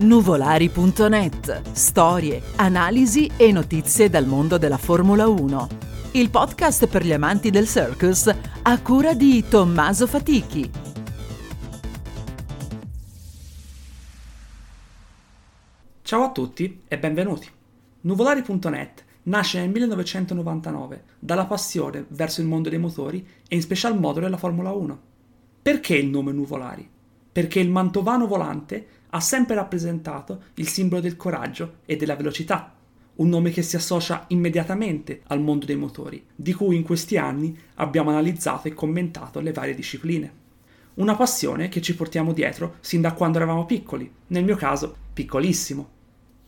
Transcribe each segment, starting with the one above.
Nuvolari.net. Storie, analisi e notizie dal mondo della Formula 1. Il podcast per gli amanti del circus a cura di Tommaso Fatichi. Ciao a tutti e benvenuti. Nuvolari.net nasce nel 1999 dalla passione verso il mondo dei motori e in special modo della Formula 1. Perché il nome Nuvolari? Perché il mantovano volante ha sempre rappresentato il simbolo del coraggio e della velocità, un nome che si associa immediatamente al mondo dei motori, di cui in questi anni abbiamo analizzato e commentato le varie discipline. Una passione che ci portiamo dietro sin da quando eravamo piccoli, nel mio caso piccolissimo.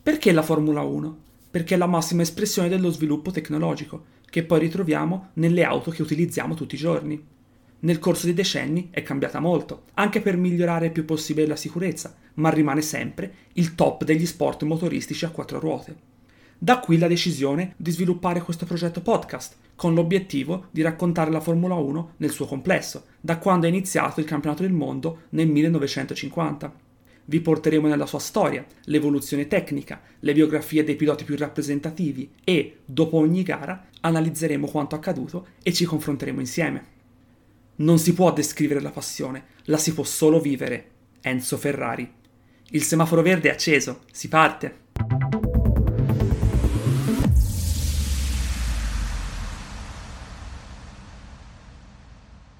Perché la Formula 1? Perché è la massima espressione dello sviluppo tecnologico, che poi ritroviamo nelle auto che utilizziamo tutti i giorni nel corso dei decenni è cambiata molto, anche per migliorare il più possibile la sicurezza, ma rimane sempre il top degli sport motoristici a quattro ruote. Da qui la decisione di sviluppare questo progetto podcast, con l'obiettivo di raccontare la Formula 1 nel suo complesso, da quando è iniziato il campionato del mondo nel 1950. Vi porteremo nella sua storia, l'evoluzione tecnica, le biografie dei piloti più rappresentativi e, dopo ogni gara, analizzeremo quanto accaduto e ci confronteremo insieme. Non si può descrivere la passione, la si può solo vivere. Enzo Ferrari. Il semaforo verde è acceso, si parte.